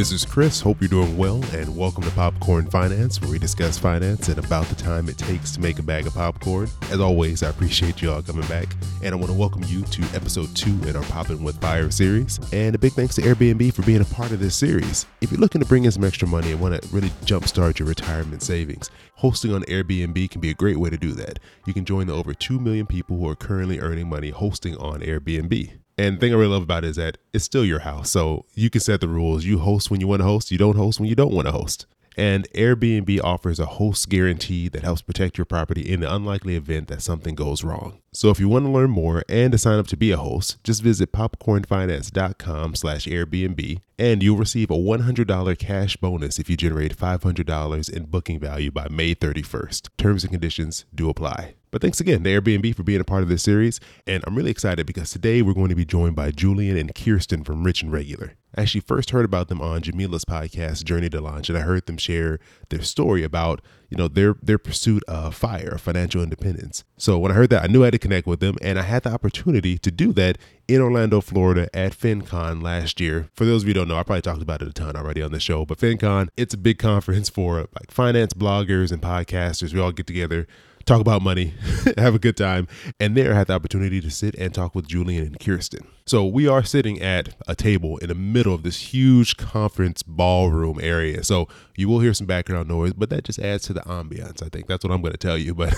this is Chris. Hope you're doing well, and welcome to Popcorn Finance, where we discuss finance and about the time it takes to make a bag of popcorn. As always, I appreciate you all coming back, and I want to welcome you to episode two in our Poppin' with Fire series. And a big thanks to Airbnb for being a part of this series. If you're looking to bring in some extra money and want to really jumpstart your retirement savings, hosting on Airbnb can be a great way to do that. You can join the over 2 million people who are currently earning money hosting on Airbnb. And thing I really love about it is that it's still your house. So you can set the rules. You host when you want to host, you don't host when you don't want to host. And Airbnb offers a host guarantee that helps protect your property in the unlikely event that something goes wrong. So if you want to learn more and to sign up to be a host, just visit popcornfinance.com slash Airbnb and you'll receive a $100 cash bonus if you generate $500 in booking value by May 31st. Terms and conditions do apply. But thanks again to Airbnb for being a part of this series. And I'm really excited because today we're going to be joined by Julien and Kiersten from Rich and Regular. I actually first heard about them on Jamila's podcast, Journey to Launch, and I heard them share their story about, you know, their their pursuit of fire, financial independence. So when I heard that, I knew I had to connect with them, and I had the opportunity to do that in Orlando, Florida at FinCon last year. For those of you who don't know, I probably talked about it a ton already on the show, but FinCon, it's a big conference for like finance bloggers and podcasters. We all get together talk about money, have a good time. And there I had the opportunity to sit and talk with Julien and Kiersten. So we are sitting at a table in the middle of this huge conference ballroom area. So you will hear some background noise, but that just adds to the ambiance. I think that's what I'm going to tell you. But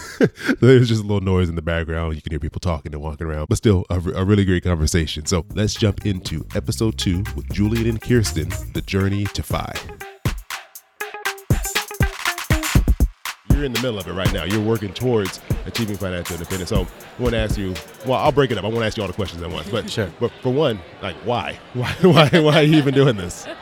there's just a little noise in the background. You can hear people talking and walking around, but still a, a really great conversation. So let's jump into episode two with Julien and Kiersten, The Journey to FI. You're in the middle of it right now. You're working towards achieving financial independence. So I want to ask you. Well, I'll break it up. I won't ask you all the questions at once. But sure. But for one, like, why? Why? Why? Why are you even doing this?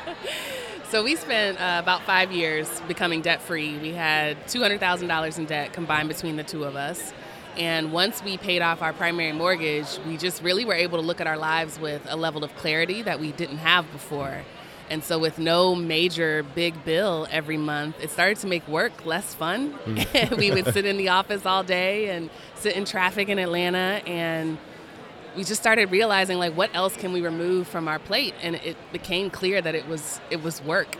So we spent uh, about five years becoming debt free. We had two hundred thousand dollars in debt combined between the two of us. And once we paid off our primary mortgage, we just really were able to look at our lives with a level of clarity that we didn't have before. And so, with no major big bill every month, it started to make work less fun. Mm. we would sit in the office all day and sit in traffic in Atlanta. And we just started realizing, like, what else can we remove from our plate? And it became clear that it was, it was work.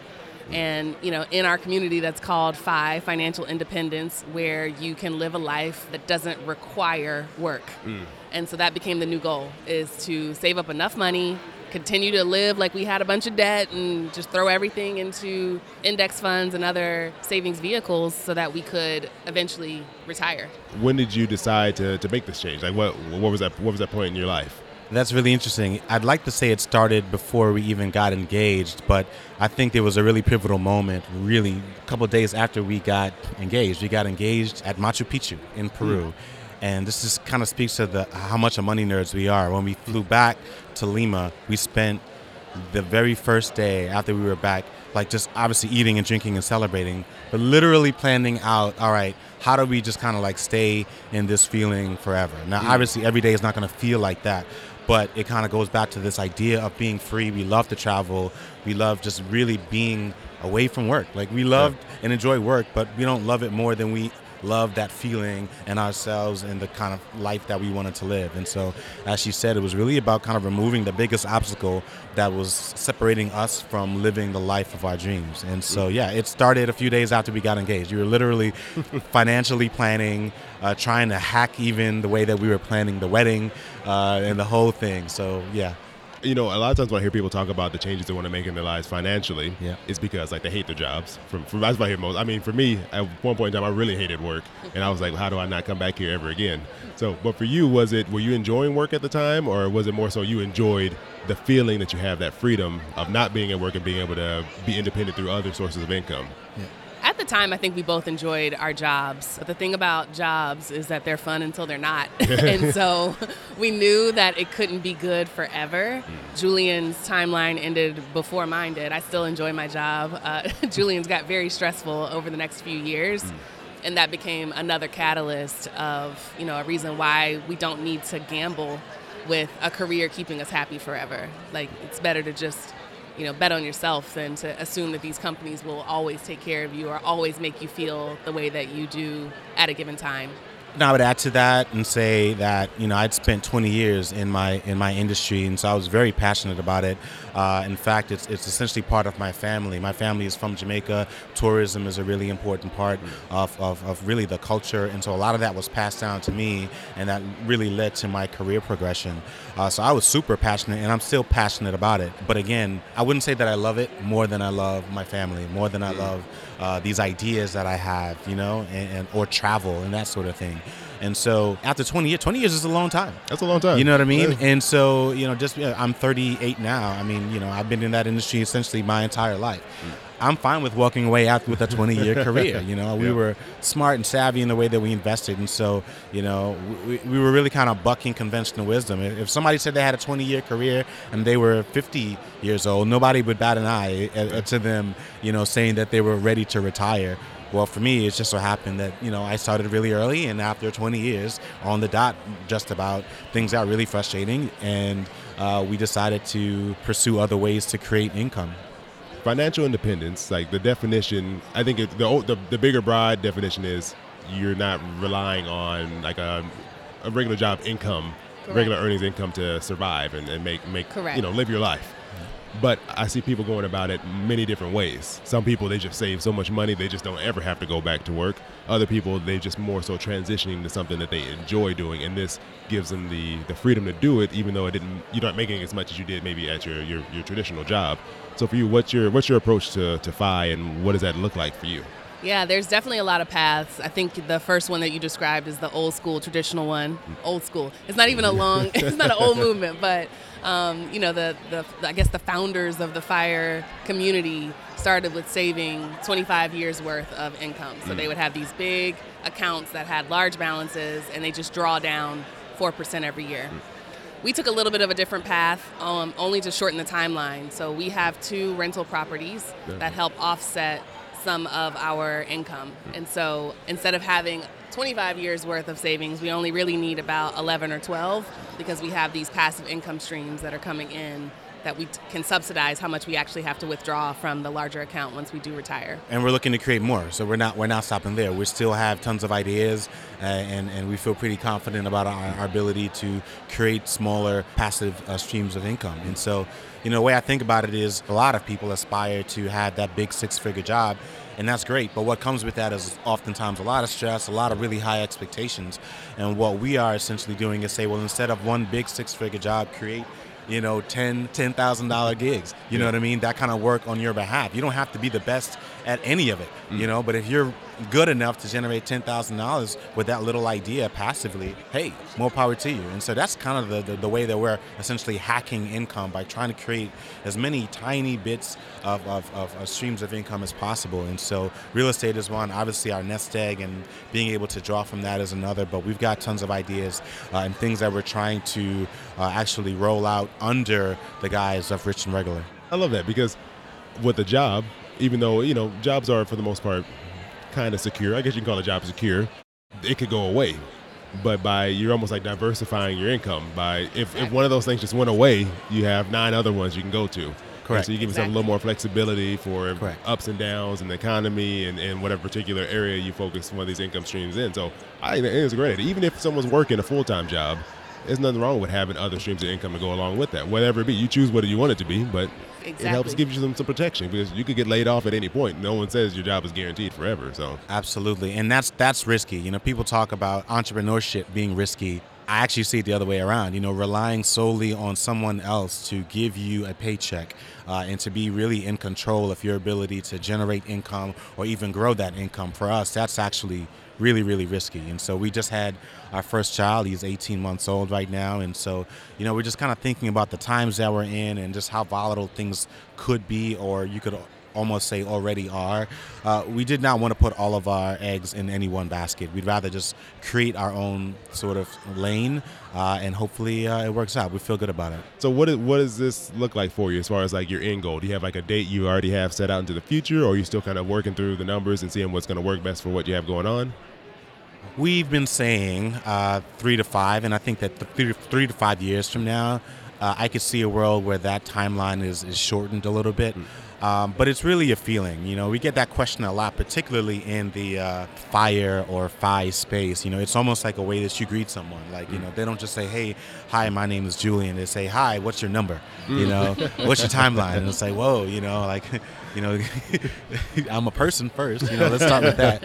And, you know, in our community that's called FI, Financial Independence, where you can live a life that doesn't require work. Mm. And so that became the new goal is to save up enough money continue to live like we had a bunch of debt and just throw everything into index funds and other savings vehicles so that we could eventually retire. When did you decide to, to make this change? Like what what was that what was that point in your life? That's really interesting. I'd like to say it started before we even got engaged, but I think there was a really pivotal moment, really, a couple days after we got engaged. We got engaged at Machu Picchu in Peru. Mm and this just kind of speaks to the how much of money nerds we are. When we flew back to Lima, we spent the very first day after we were back, like just obviously eating and drinking and celebrating, but literally planning out, all right, how do we just kind of like stay in this feeling forever? Now, mm. obviously, every day is not going to feel like that, but it kind of goes back to this idea of being free. We love to travel. We love just really being away from work. Like we love yeah. and enjoy work, but we don't love it more than we love that feeling and ourselves and the kind of life that we wanted to live. And so, as she said, it was really about kind of removing the biggest obstacle that was separating us from living the life of our dreams. And so, yeah, it started a few days after we got engaged. We were literally financially planning, uh, trying to hack even the way that we were planning the wedding uh, and the whole thing. So, yeah you know, a lot of times when I hear people talk about the changes they want to make in their lives financially, yeah. it's because like they hate their jobs. From, from that's what I hear most. I mean, for me, at one point in time, I really hated work, and I was like, how do I not come back here ever again? So, but for you, was it were you enjoying work at the time, or was it more so you enjoyed the feeling that you have that freedom of not being at work and being able to be independent through other sources of income? Yeah. At the time, I think we both enjoyed our jobs. But the thing about jobs is that they're fun until they're not. and so we knew that it couldn't be good forever. Mm. Julien's timeline ended before mine did. I still enjoy my job. Uh, Julien's got very stressful over the next few years. Mm. And that became another catalyst of, you know, a reason why we don't need to gamble with a career keeping us happy forever. Like, it's better to just you know, bet on yourself than to assume that these companies will always take care of you or always make you feel the way that you do at a given time. And I would add to that and say that you know I'd spent 20 years in my in my industry, and so I was very passionate about it. Uh, in fact, it's it's essentially part of my family. My family is from Jamaica. Tourism is a really important part of, of, of really the culture, and so a lot of that was passed down to me, and that really led to my career progression. Uh, so I was super passionate, and I'm still passionate about it. But again, I wouldn't say that I love it more than I love my family, more than I love uh, these ideas that I have, you know, and, and or travel and that sort of thing. And so after 20 years, 20 years is a long time. That's a long time. You know what I mean? Yeah. And so, you know, just I'm 38 now. I mean, you know, I've been in that industry essentially my entire life. I'm fine with walking away out with a 20 year career. You know, we Yeah. were smart and savvy in the way that we invested. And so, you know, we, we were really kind of bucking conventional wisdom. If somebody said they had a 20 year career and they were 50 years old, nobody would bat an eye uh, uh, to them, you know, saying that they were ready to retire. Well, for me, it just so happened that you know I started really early, and after 20 years on the dot, just about things got really frustrating, and uh, we decided to pursue other ways to create income. financial independence, like the definition, I think it, the, the the bigger broad definition is you're not relying on like a, a regular job income, Correct. regular earnings income to survive and, and make make Correct. you know live your life. But I see people going about it many different ways. Some people they just save so much money they just don't ever have to go back to work. Other people they just more so transitioning to something that they enjoy doing, and this gives them the the freedom to do it, even though it didn't you're not making as much as you did maybe at your your, your traditional job. So for you, what's your what's your approach to to FI, and what does that look like for you? Yeah, there's definitely a lot of paths. I think the first one that you described is the old school, traditional one. Old school. It's not even a long. It's not an old movement, but um, you know, the, the I guess the founders of the fire community started with saving 25 years worth of income. So they would have these big accounts that had large balances, and they just draw down four percent every year. We took a little bit of a different path, um, only to shorten the timeline. So we have two rental properties that help offset some of our income. And so instead of having 25 years worth of savings, we only really need about 11 or 12 because we have these passive income streams that are coming in that we can subsidize how much we actually have to withdraw from the larger account once we do retire. and we're looking to create more. So we're not we're not stopping there. We still have tons of ideas, uh, and and we feel pretty confident about our, our ability to create smaller passive uh, streams of income. And so, you know, the way I think about it is a lot of people aspire to have that big six figure job. And that's great, but what comes with that is oftentimes a lot of stress, a lot of really high expectations. And what we are essentially doing is say, well, instead of one big six figure job, create you know, ten ten thousand dollar gigs. You know what I mean? That kind of work on your behalf. You don't have to be the best at any of it, you mm. know. But if you're good enough to generate ten thousand dollars with that little idea passively, hey, more power to you. And so that's kind of the, the, the way that we're essentially hacking income by trying to create as many tiny bits of, of, of, of streams of income as possible. And so real estate is one. Obviously, our nest egg and being able to draw from that is another. But we've got tons of ideas uh, and things that we're trying to uh, actually roll out under the guise of rich and regular. I love that because with a job, even though you know jobs are for the most part kind of secure, I guess you can call a job secure. It could go away, but by you're almost like diversifying your income. By if, if one of those things just went away, you have nine other ones you can go to. Correct. so you give yourself a little more flexibility for Correct. ups and downs in the economy and, and whatever particular area you focus one of these income streams in. So I think it's a great. idea. Even if someone's working a full time job, there's nothing wrong with having other streams of income to go along with that. Whatever it be, you choose what you want it to be, but it helps give you some, some protection because you could get laid off at any point. No one says your job is guaranteed forever. So Absolutely, and that's that's risky. You know, people talk about entrepreneurship being risky. I actually see it the other way around. You know, relying solely on someone else to give you a paycheck uh, and to be really in control of your ability to generate income or even grow that income. For us, that's actually really, really risky. And so we just had our first child. He's 18 months old right now, and so you know, we're just kind of thinking about the times that we're in and just how volatile things could be, or you could almost say already are. Uh, we did not want to put all of our eggs in any one basket. We'd rather just create our own sort of lane, uh, and hopefully uh, it works out. We feel good about it. so what is, what does this look like for you as far as like your end goal? Do you have like a date you already have set out into the future, or are you still kind of working through the numbers and seeing what's going to work best for what you have going on? We've been saying uh, three to five, and I think that the three to, three to five years from now, uh, I could see a world where that timeline is, is shortened a little bit. Um, but it's really a feeling. You know, we get that question a lot, particularly in the uh, fire or fi space. You know, it's almost like a way that you greet someone. Like, you know, they don't just say, "Hey, hi, my name is Julien." They say, "Hi, what's your number?" You know, "What's your timeline?" And it's like, "Whoa," you know, like, you know, I'm a person first. You know, let's start with that.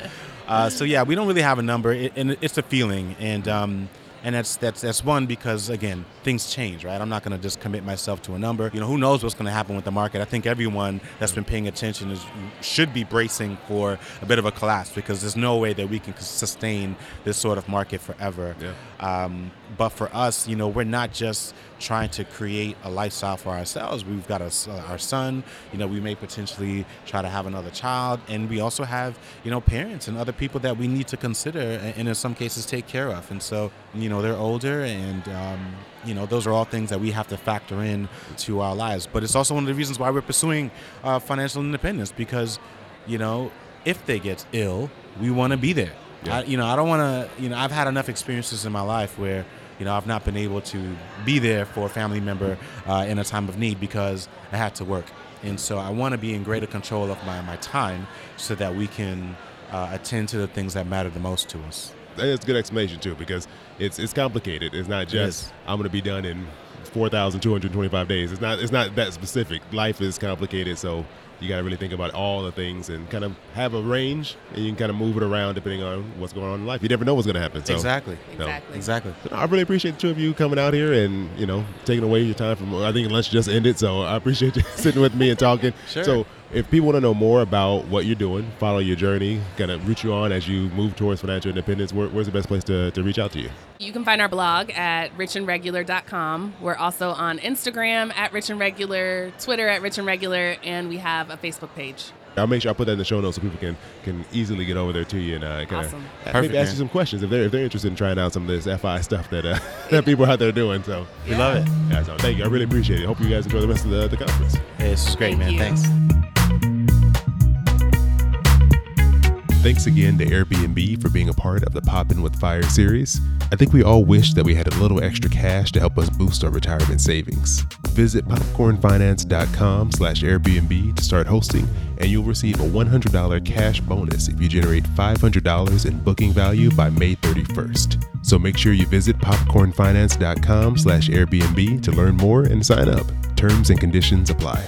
Uh, so yeah, we don't really have a number, it, and it's a feeling, and. Um, and that's that's that's one because again things change right? I'm not going to just commit myself to a number. You know who knows what's going to happen with the market? I think everyone that's been paying attention is should be bracing for a bit of a collapse because there's no way that we can sustain this sort of market forever. Yeah. um, but for us you know we're not just trying to create a lifestyle for ourselves. We've got a s our son. You know we may potentially try to have another child. And we also have you know parents and other people that we need to consider and in some cases take care of. And so you know they're older and um, you know those are all things that we have to factor in to our lives. But it's also one of the reasons why we're pursuing uh, financial independence because you know if they get ill we want to be there. Yeah. I, you know i don't want to you know i've had enough experiences in my life where you know i've not been able to be there for a family member uh, in a time of need because i had to work. And so i want to be in greater control of my, my time so that we can uh, attend to the things that matter the most to us That's a good explanation too, because it's it's complicated. It's not just is. I'm going to be done in 4,225 days. It's not it's not that specific. Life is complicated, so you got to really think about all the things and kind of have a range, and you can kind of move it around depending on what's going on in life. You never know what's going to happen. So. exactly No. Exactly. exactly I really appreciate the two of you coming out here and you know taking away your time from. I think lunch just ended, so I appreciate you sitting with me and talking. Sure. So, if people want to know more about what you're doing, follow your journey, kind of root you on as you move towards financial independence, where, where's the best place to, to reach out to you? You can find our blog at richandregular.com. We're also on Instagram at richandregular, Twitter at richandregular, and we have a Facebook page. I'll make sure I put that in the show notes so people can can easily get over there to you and uh, kind of Awesome. maybe Perfect, ask man. you some questions if they're if they're interested in trying out some of this FI stuff that uh, that people out there doing. So we love it yeah, so thank you. I really appreciate it. Hope you guys enjoy the rest of the, the conference. it's great Thank man you. thanks Thanks again to Airbnb for being a part of the Poppin' with Fire series. I think we all wish that we had a little extra cash to help us boost our retirement savings. Visit popcornfinance.com slash Airbnb to start hosting, and you'll receive a $100 cash bonus if you generate $500 in booking value by May 31st. So make sure you visit popcornfinance.com slash Airbnb to learn more and sign up. Terms and conditions apply.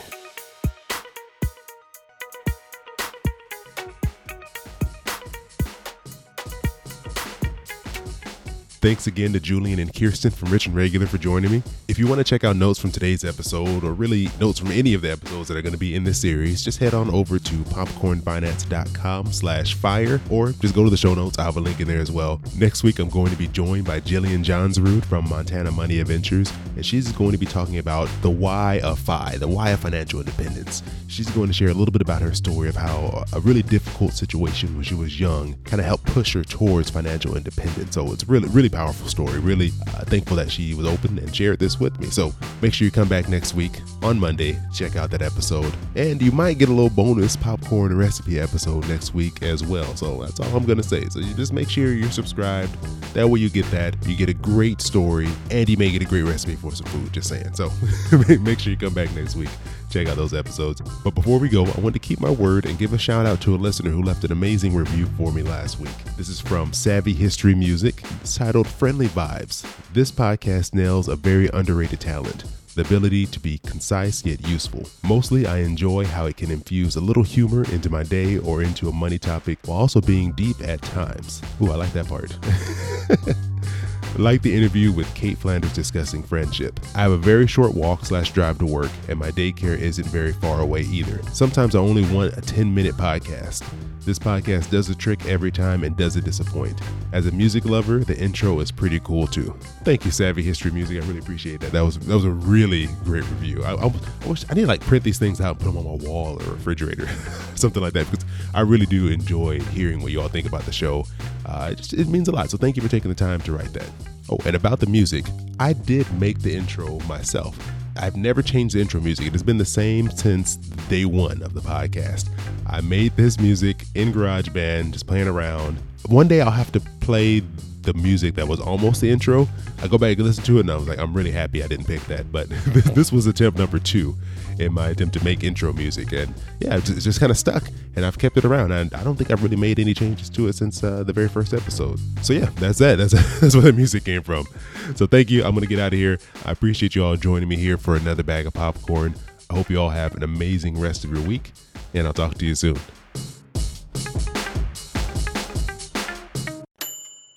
Thanks again to Julien and Kiersten from Rich and Regular for joining me. If you want to check out notes from today's episode, or really notes from any of the episodes that are going to be in this series, just head on over to popcornfinance.com slash fire, or just go to the show notes. I'll have a link in there as well. Next week, I'm going to be joined by Jillian Johnsrud from Montana Money Adventures, and she's going to be talking about the why of FI, the why of financial independence. She's going to share a little bit about her story of how a really difficult situation when she was young kind of helped push her towards financial independence. So it's really, really powerful story. Really uh, thankful that she was open and shared this with me. So make sure you come back next week on Monday, check out that episode, and you might get a little bonus popcorn recipe episode next week as well. So that's all I'm going to say. So you just make sure you're subscribed. That way you get that. You get a great story, and you may get a great recipe for some food. Just saying. So make sure you come back next week. Check out those episodes. But before we go, I want to keep my word and give a shout out to a listener who left an amazing review for me last week. This is from Savvy History Music. Titled Friendly Vibes. This podcast nails a very underrated talent. The ability to be concise yet useful. Mostly, I enjoy how it can infuse a little humor into my day or into a money topic while also being deep at times. Ooh, I like that part. Like the interview with Kate Flanders discussing friendship. I have a very short walk slash drive to work, and my daycare isn't very far away either. Sometimes I only want a 10 minute podcast. This podcast does the trick every time and doesn't disappoint. As a music lover, the intro is pretty cool too. Thank you, Savvy History Music. I really appreciate that. That was that was a really great review. I, I, I wish I need to like print these things out put them on my wall or refrigerator, something like that, because I really do enjoy hearing what you all think about the show. Uh, it, just, it means a lot. So thank you for taking the time to write that. Oh, and about the music, I did make the intro myself. I've never changed the intro music. It has been the same since day one of the podcast. I made this music in GarageBand, just playing around. One day I'll have to play the music that was almost the intro. I go back and listen to it, and I was like, I'm really happy I didn't pick that. But this was attempt number two in my attempt to make intro music, and yeah, it's just kind of stuck, and I've kept it around. And I don't think I've really made any changes to it since uh, the very first episode. So yeah, that's that. That's that's where the music came from. So thank you. I'm gonna get out of here. I appreciate you all joining me here for another bag of popcorn. I hope you all have an amazing rest of your week, and I'll talk to you soon.